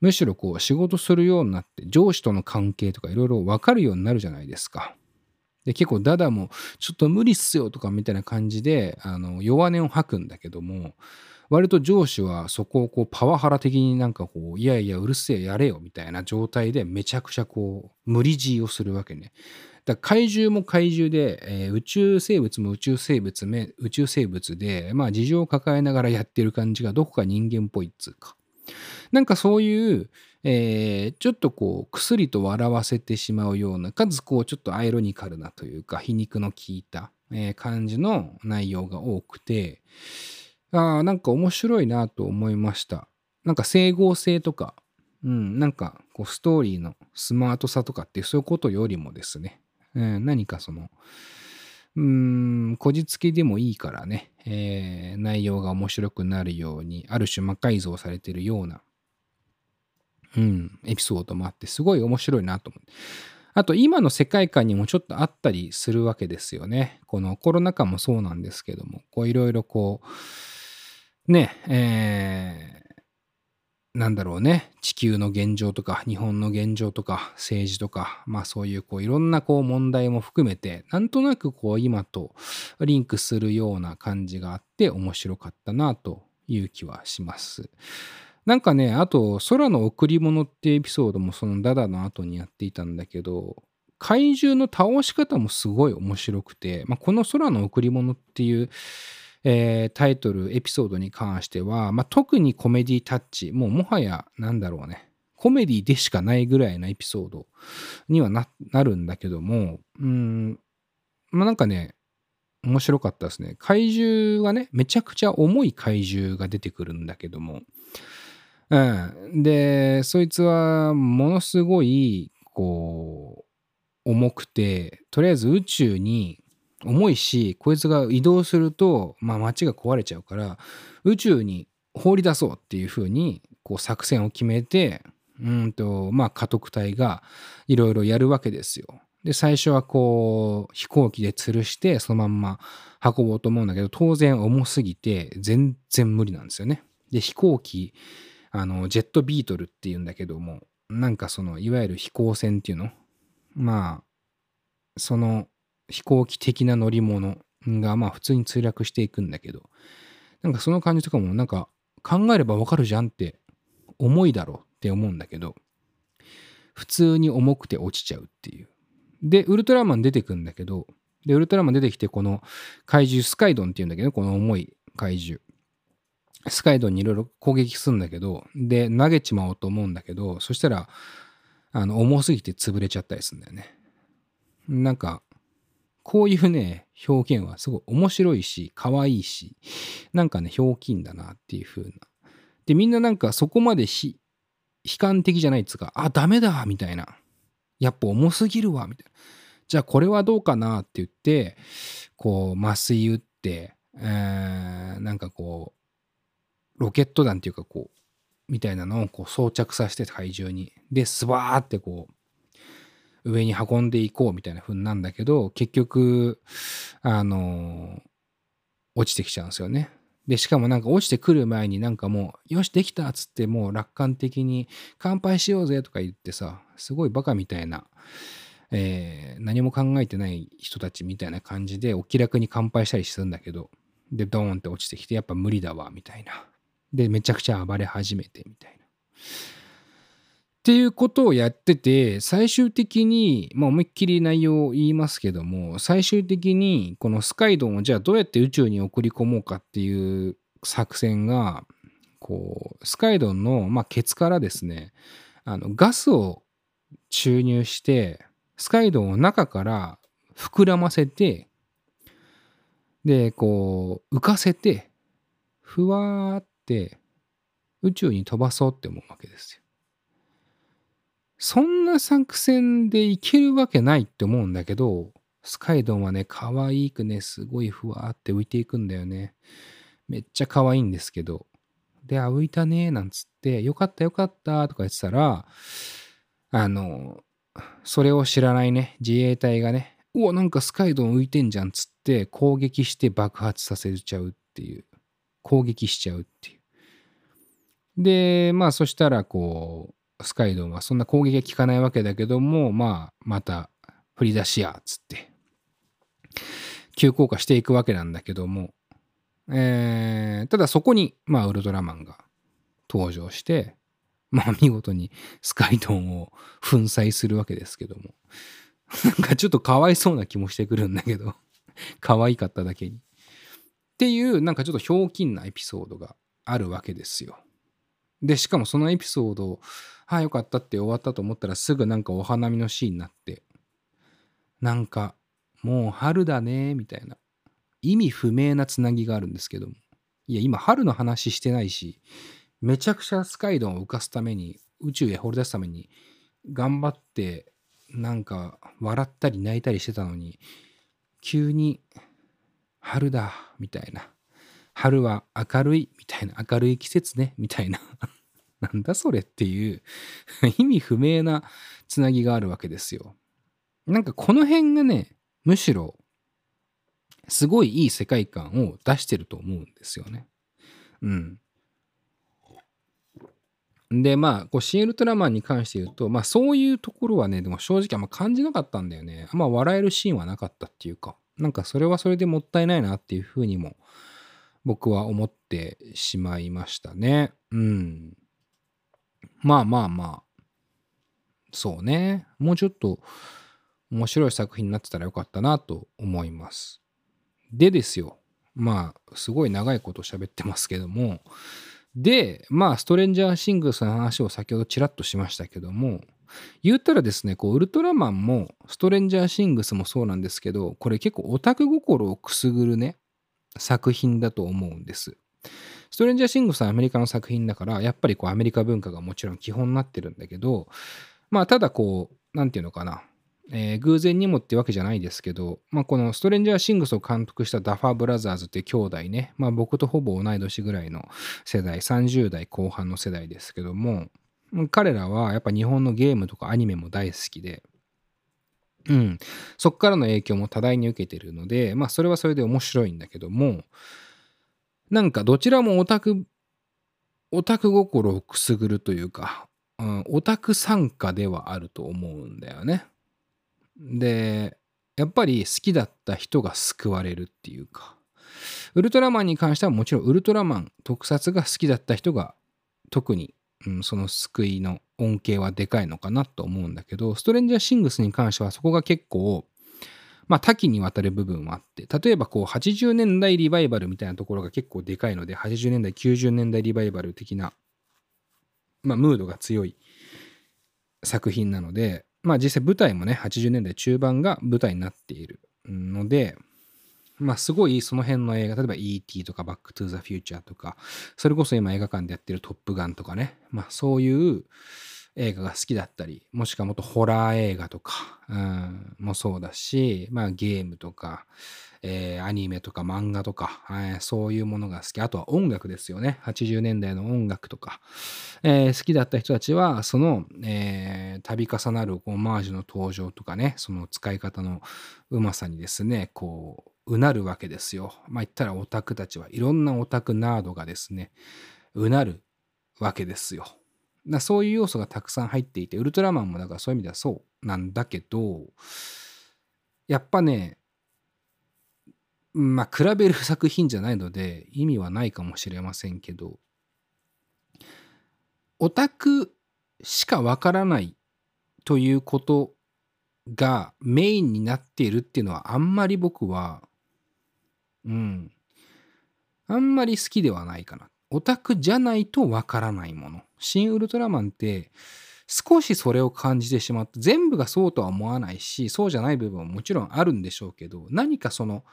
むしろこう仕事するようになって上司との関係とかいろいろ分かるようになるじゃないですか。で結構ダダもちょっと無理っすよとかみたいな感じであの弱音を吐くんだけども割と上司はそこをこうパワハラ的になんかこういやいやうるせえやれよみたいな状態でめちゃくちゃこう無理強いをするわけね。だから怪獣も怪獣で、えー、宇宙生物も宇宙生物め宇宙生物でまあ事情を抱えながらやってる感じがどこか人間っぽいっつうか。なんかそういう、えー、ちょっとこう、薬と笑わせてしまうような、かつこう、ちょっとアイロニカルなというか、皮肉の効いた、えー、感じの内容が多くて、あ、なんか面白いなと思いました。なんか整合性とか、うん、なんかこうストーリーのスマートさとかってそういうことよりもですね、えー、何かその、うーん、こじつけでもいいからね、えー、内容が面白くなるように、ある種魔改造されてるような、うん、エピソードもあって、すごい面白いなと思って。あと、今の世界観にもちょっとあったりするわけですよね。このコロナ禍もそうなんですけども、こういろいろこう、ね、えなんだろうね、地球の現状とか、日本の現状とか、政治とか、まあそういうこういろんなこう問題も含めて、なんとなくこう今とリンクするような感じがあって面白かったなという気はします。なんかね、あと、空の贈り物ってエピソードもそのダダの後にやっていたんだけど、怪獣の倒し方もすごい面白くて、まあ、この空の贈り物っていうえー、タイトル、エピソードに関しては、まあ、特にコメディタッチ、もうもはや、なんだろうね、コメディでしかないぐらいのエピソードにはなるんだけども、うん、まあ、なんかね、面白かったですね。怪獣がね、めちゃくちゃ重い怪獣が出てくるんだけども、うん。で、そいつはものすごい、こう、重くて、とりあえず宇宙に重いし、こいつが移動すると、まあ街が壊れちゃうから、宇宙に放り出そうっていう風に、こう作戦を決めて、うんと、まあ家督隊がいろいろやるわけですよ。で、最初はこう、飛行機で吊るして、そのまんま運ぼうと思うんだけど、当然重すぎて、全然無理なんですよね。で、飛行機、あの、ジェットビートルっていうんだけども、なんかその、いわゆる飛行船っていうの？まあ、その飛行機的な乗り物が、まあ普通に墜落していくんだけど、なんかその感じとかも、なんか考えればわかるじゃんって重いだろうって思うんだけど、普通に重くて落ちちゃうっていう。で、ウルトラマン出てくんだけど、で、ウルトラマン出てきて、この怪獣スカイドンっていうんだけど、この重い怪獣。スカイドンにいろいろ攻撃するんだけど、で、投げちまおうと思うんだけど、そしたら、あの、重すぎて潰れちゃったりするんだよね。なんか、こういうね、表現はすごい面白いし、可愛いし、なんかね、ひょうきんだなっていう風な。で、みんななんかそこまで悲観的じゃないっつうか、あ、ダメだみたいな。やっぱ重すぎるわみたいな。じゃあこれはどうかなって言って、こう、麻酔打って、えー、なんかこう、ロケット弾っていうかこう、みたいなのをこう装着させて体重に。で、スワーってこう、上に運んでいこうみたいな風なんだけど、結局、あの、落ちてきちゃうんですよね。で、しかもなんか落ちてくる前になんかもう、よし、できたっつってもう楽観的に乾杯しようぜとか言ってさ、すごいバカみたいな、えー、何も考えてない人たちみたいな感じでお気楽に乾杯したりするんだけど、で、ドーンって落ちてきて、やっぱ無理だわ、みたいな。で、めちゃくちゃ暴れ始めてみたいな。っていうことをやってて、最終的に、まあ思いっきり内容を言いますけども、最終的にこのスカイドンをじゃあどうやって宇宙に送り込もうかっていう作戦が、こう、スカイドンの、まあ、ケツからですね、あの、ガスを注入して、スカイドンを中から膨らませて、で、こう、浮かせて、ふわーって宇宙に飛ばそうって思うわけですよ。そんな作戦でいけるわけないって思うんだけど、スカイドンはね、可愛くね、すごいふわーって浮いていくんだよね。めっちゃ可愛いんですけど。で、あ、浮いたね、なんつって、よかったよかったとか言ってたら、あの、それを知らないね、自衛隊がね、うわ、なんかスカイドン浮いてんじゃんつって攻撃して爆発させちゃうっていう。攻撃しちゃうっていう。で、まあそしたらこう、スカイドンはそんな攻撃が効かないわけだけども、まあまた振り出しや、つって、急降下していくわけなんだけども、えー、ただそこに、まあウルトラマンが登場して、まあ見事にスカイドンを粉砕するわけですけども、なんかちょっとかわいそうな気もしてくるんだけど、可愛かっただけに。っていうなんかちょっとひょうきんなエピソードがあるわけですよ。で、しかもそのエピソードを、はあ、よかったって終わったと思ったらすぐなんかお花見のシーンになって、なんか、もう春だね、みたいな。意味不明なつなぎがあるんですけども。いや、今春の話してないし、めちゃくちゃスカイドンを浮かすために、宇宙へ放り出すために、頑張って、なんか笑ったり泣いたりしてたのに、急に春だ、みたいな。春は明るい、みたいな。明るい季節ね、みたいな。なんだそれっていう [LAUGHS] 意味不明なつなぎがあるわけですよ。なんかこの辺がね、むしろ、すごいいい世界観を出してると思うんですよね。うん。で、まあ、こう、シン・ウルトラマンに関して言うと、まあ、そういうところはね、でも正直あんま感じなかったんだよね。あんま笑えるシーンはなかったっていうか。なんかそれはそれでもったいないなっていうふうにも僕は思ってしまいましたね。うん。まあまあまあ。そうね。もうちょっと面白い作品になってたらよかったなと思います。でですよ。まあ、すごい長いこと喋ってますけども。で、まあ、ストレンジャーシングスの話を先ほどちらっとしましたけども、言ったらですね、こう、ウルトラマンも、ストレンジャーシングスもそうなんですけど、これ結構オタク心をくすぐるね、作品だと思うんです。ストレンジャーシングスはアメリカの作品だから、やっぱりこうアメリカ文化がもちろん基本になってるんだけど、まあただこう、なんていうのかな、えー、偶然にもってわけじゃないですけど、まあこのストレンジャーシングスを監督したダファーブラザーズっていう兄弟ね、まあ僕とほぼ同い年ぐらいの世代、30代後半の世代ですけども、彼らはやっぱ日本のゲームとかアニメも大好きで、うん、そっからの影響も多大に受けてるので、まあそれはそれで面白いんだけども、なんかどちらもオタク、オタク心をくすぐるというか、うん、オタク参加ではあると思うんだよね。で、やっぱり好きだった人が救われるっていうか、ウルトラマンに関してはもちろんウルトラマン特撮が好きだった人が特に、うん、その救いの恩恵はでかいのかなと思うんだけど、ストレンジャーシングスに関してはそこが結構まあ多岐にわたる部分はあって、例えばこう80年代リバイバルみたいなところが結構でかいので、80年代、90年代リバイバル的な、まあムードが強い作品なので、まあ実際舞台もね、80年代中盤が舞台になっているので、まあすごいその辺の映画、例えば E.T. とかバックトゥーザフューチャーとか、それこそ今映画館でやってるトップガンとかね、まあそういう、映画が好きだったり、もしくはもっとホラー映画とか、うん、もそうだし、まあゲームとか、えー、アニメとか漫画とか、えー、そういうものが好き。あとは音楽ですよね。80年代の音楽とか、えー、好きだった人たちは、その、え度重なるオマージュの登場とかね、その使い方のうまさにですね、こう、うなるわけですよ。まあ言ったらオタクたちはいろんなオタクナードがですね、うなるわけですよ。だそういう要素がたくさん入っていて、ウルトラマンもだからそういう意味ではそうなんだけど、やっぱね、まあ比べる作品じゃないので意味はないかもしれませんけど、オタクしかわからないということがメインになっているっていうのはあんまり僕は、うん、あんまり好きではないかな。オタクじゃないとわからないもの。新ウルトラマンって少しそれを感じてしまって、全部がそうとは思わないし、そうじゃない部分ももちろんあるんでしょうけど、何かその、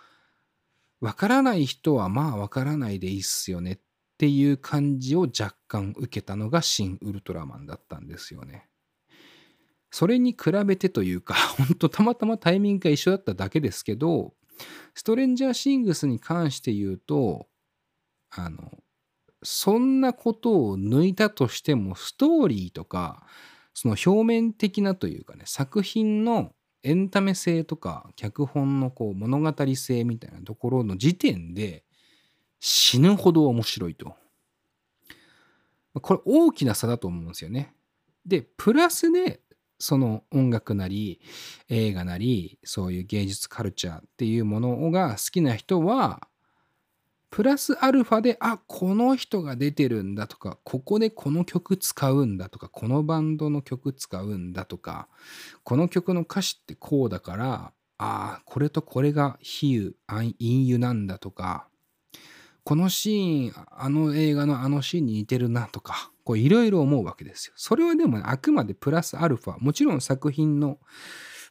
わからない人はまあわからないでいいっすよねっていう感じを若干受けたのが新ウルトラマンだったんですよね。それに比べてというか、ほんとたまたまタイミングが一緒だっただけですけど、ストレンジャーシングスに関して言うと、あの、そんなことを抜いたとしても、ストーリーとか、その表面的なというかね、作品のエンタメ性とか、脚本のこう物語性みたいなところの時点で、死ぬほど面白いと。これ大きな差だと思うんですよね。で、プラスで、その音楽なり映画なりそういう芸術カルチャーっていうものが好きな人はプラスアルファで、あ、この人が出てるんだとか、ここでこの曲使うんだとか、このバンドの曲使うんだとか、この曲の歌詞ってこうだから、ああ、これとこれが比喩、陰喩なんだとか、このシーン、あの映画のあのシーンに似てるなとか、こういろいろ思うわけですよ。それはでも、あくまでプラスアルファ、もちろん作品の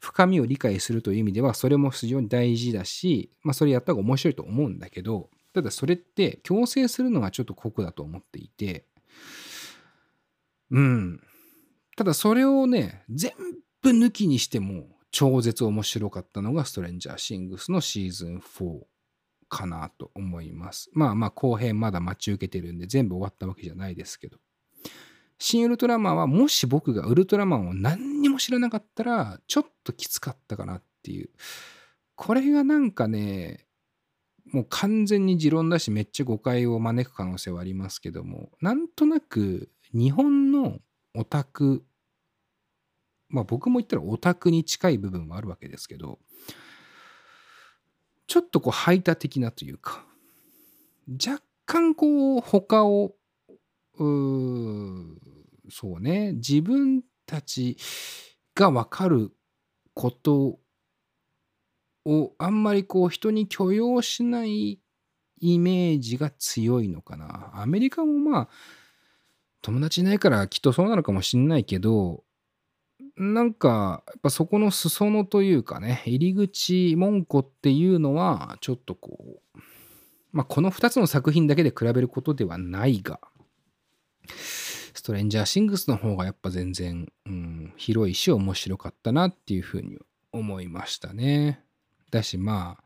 深みを理解するという意味では、それも非常に大事だし、まあそれやった方が面白いと思うんだけど、ただそれって強制するのがちょっと酷だと思っていて、うん。ただそれをね、全部抜きにしても超絶面白かったのがストレンジャーシングスのシーズン4かなと思います。まあまあ後編まだ待ち受けてるんで全部終わったわけじゃないですけど。新ウルトラマンはもし僕がウルトラマンを何にも知らなかったらちょっときつかったかなっていう。これがなんかね、もう完全に持論だしめっちゃ誤解を招く可能性はありますけどもなんとなく日本のオタクまあ僕も言ったらオタクに近い部分はあるわけですけどちょっとこう排他的なというか若干こう他をうそうね自分たちが分かることをあんまりこう人に許容しないイメージが強いのかな。アメリカもまあ友達いないからきっとそうなのかもしんないけどなんか、やっぱそこの裾野というかね、入り口、門戸っていうのは、ちょっとこう、まあ、この2つの作品だけで比べることではないが、ストレンジャーシングスの方がやっぱ全然、うん、広いし面白かったなっていうふうに思いましたね。だしまあ、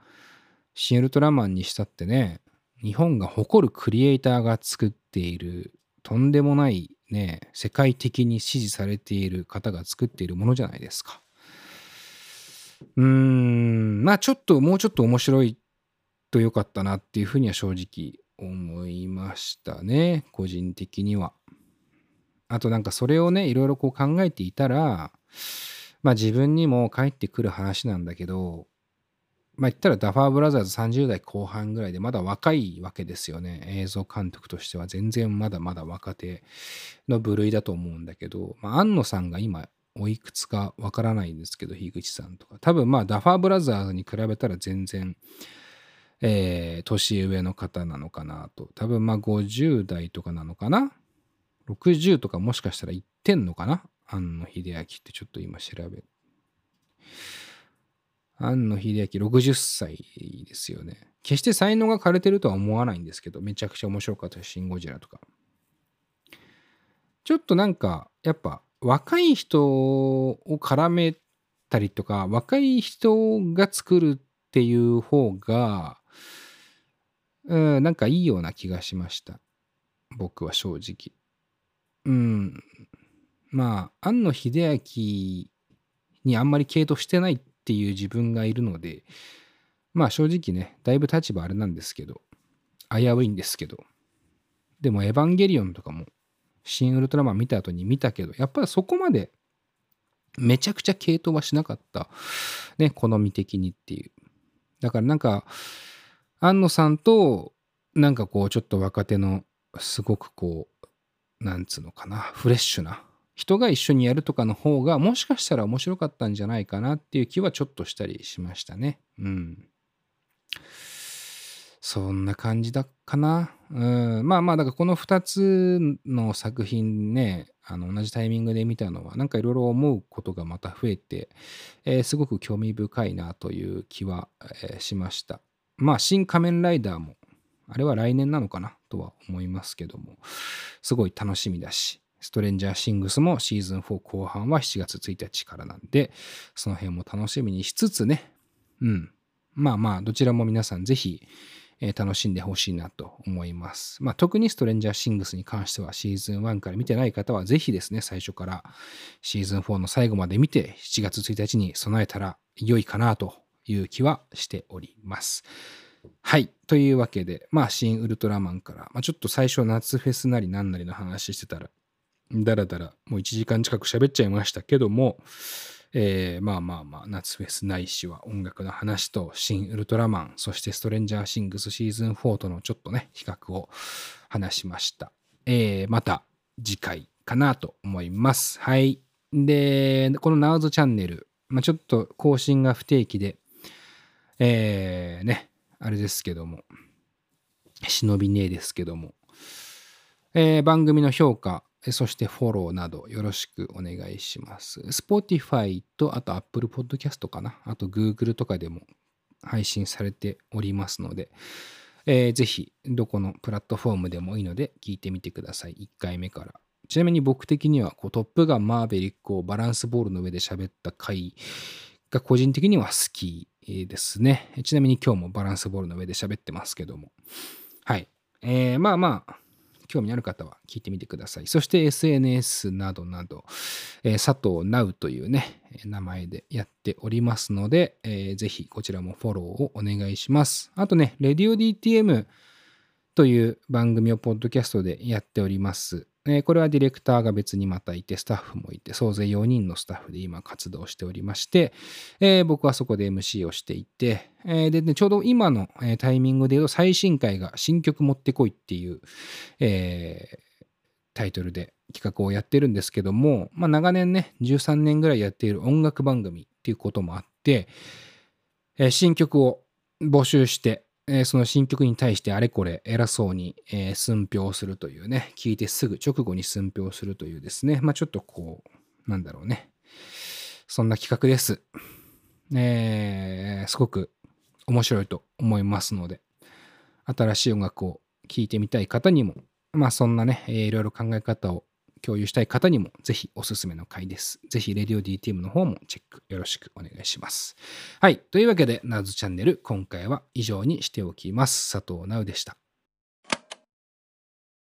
シン・ウルトラマンにしたってね、日本が誇るクリエイターが作っているとんでもないね、世界的に支持されている方が作っているものじゃないですか。うーん、まあちょっともうちょっと面白いと良かったなっていうふうには正直思いましたね、個人的には。あとなんかそれをね、いろいろこう考えていたら、まあ自分にも返ってくる話なんだけど、まあ言ったらダファーブラザーズ30代後半ぐらいでまだ若いわけですよね。映像監督としては全然まだまだ若手の部類だと思うんだけど、まあ、安野さんが今おいくつかわからないんですけど、樋口さんとか。多分まあダファーブラザーズに比べたら全然、えー、年上の方なのかなと。多分まあ50代とかなのかな ?60 とかもしかしたらいってんのかな？安野秀明ってちょっと今調べ庵野秀明60歳ですよね。決して才能が枯れてるとは思わないんですけど、めちゃくちゃ面白かったし、シン・ゴジラとか。ちょっとなんか、やっぱ若い人を絡めたりとか、若い人が作るっていう方が、うん、なんかいいような気がしました。僕は正直。うん。まあ、庵野秀明にあんまり傾倒してないっていう自分がいるので、まあ正直ね、だいぶ立場あれなんですけど、危ういんですけど、でもエヴァンゲリオンとかも、シン・ウルトラマン見た後に見たけど、やっぱりそこまでめちゃくちゃ系統はしなかった。ね、好み的にっていう。だからなんか、安野さんと、なんかこう、ちょっと若手の、すごくこう、なんつうのかな、フレッシュな人が一緒にやるとかの方がもしかしたら面白かったんじゃないかなっていう気はちょっとしたりしましたね。うん。そんな感じだかな。うん、まあまあ、だからこの2つの作品ね、あの同じタイミングで見たのは、なんかいろいろ思うことがまた増えて、えー、すごく興味深いなという気は、えー、しました。まあ、新仮面ライダーも、あれは来年なのかなとは思いますけども、すごい楽しみだし、ストレンジャーシングスもシーズン4後半は7月1日からなんで、その辺も楽しみにしつつね、うん。まあまあ、どちらも皆さんぜひ、えー、楽しんでほしいなと思います。まあ、特にストレンジャーシングスに関してはシーズン1から見てない方はぜひですね、最初からシーズン4の最後まで見て7月1日に備えたら良いかなという気はしております。はい。というわけで、まあ、新ウルトラマンから、まあ、ちょっと最初夏フェスなりなんなりの話してたら、だらだらもう1時間近く喋っちゃいましたけども、えー、まあまあまあ、夏フェスないしは音楽の話と、新ウルトラマン、そしてストレンジャーシングスシーズン4とのちょっとね、比較を話しました。えー、また次回かなと思います。はい。で、このナウズチャンネル、まあ、ちょっと更新が不定期で、えー、ね、あれですけども、忍びねえですけども、えー、番組の評価、そしてフォローなどよろしくお願いします。Spotify とあと Apple Podcast かな？あと Google とかでも配信されておりますので、えー、ぜひどこのプラットフォームでもいいので聞いてみてください。1回目から。ちなみに僕的にはこうトップガンマーベリックをバランスボールの上で喋った回が個人的には好きですね。ちなみに今日もバランスボールの上で喋ってますけども。はい。えー、まあまあ、興味のある方は聞いてみてください。そして SNS などなど、えー、佐藤ナウというね、名前でやっておりますので、えー、ぜひこちらもフォローをお願いします。あとね、レディオ DTM という番組をポッドキャストでやっております。えー、これはディレクターが別にまたいて、スタッフもいて、総勢4人のスタッフで今活動しておりまして、えー、僕はそこで MC をしていて、えー、で、ね、ちょうど今の、タイミングで言うと最新回が新曲持ってこいっていう、えタイトルで企画をやってるんですけども、まあ、長年ね、13年ぐらいやっている音楽番組っていうこともあって、え新曲を募集して、えー、その新曲に対してあれこれ偉そうに、えー、寸評するというね、聞いてすぐ直後に寸評するというですね、まあちょっとこう、なんだろうね、そんな企画です。えー、すごく面白いと思いますので、新しい音楽を聴いてみたい方にも、まあそんなね、いろいろ考え方を共有したい方にもぜひおすすめの回です。ぜひ、レディオ DTM の方もチェックよろしくお願いします。はい。というわけで、ナウズチャンネル、今回は以上にしておきます。佐藤直でした。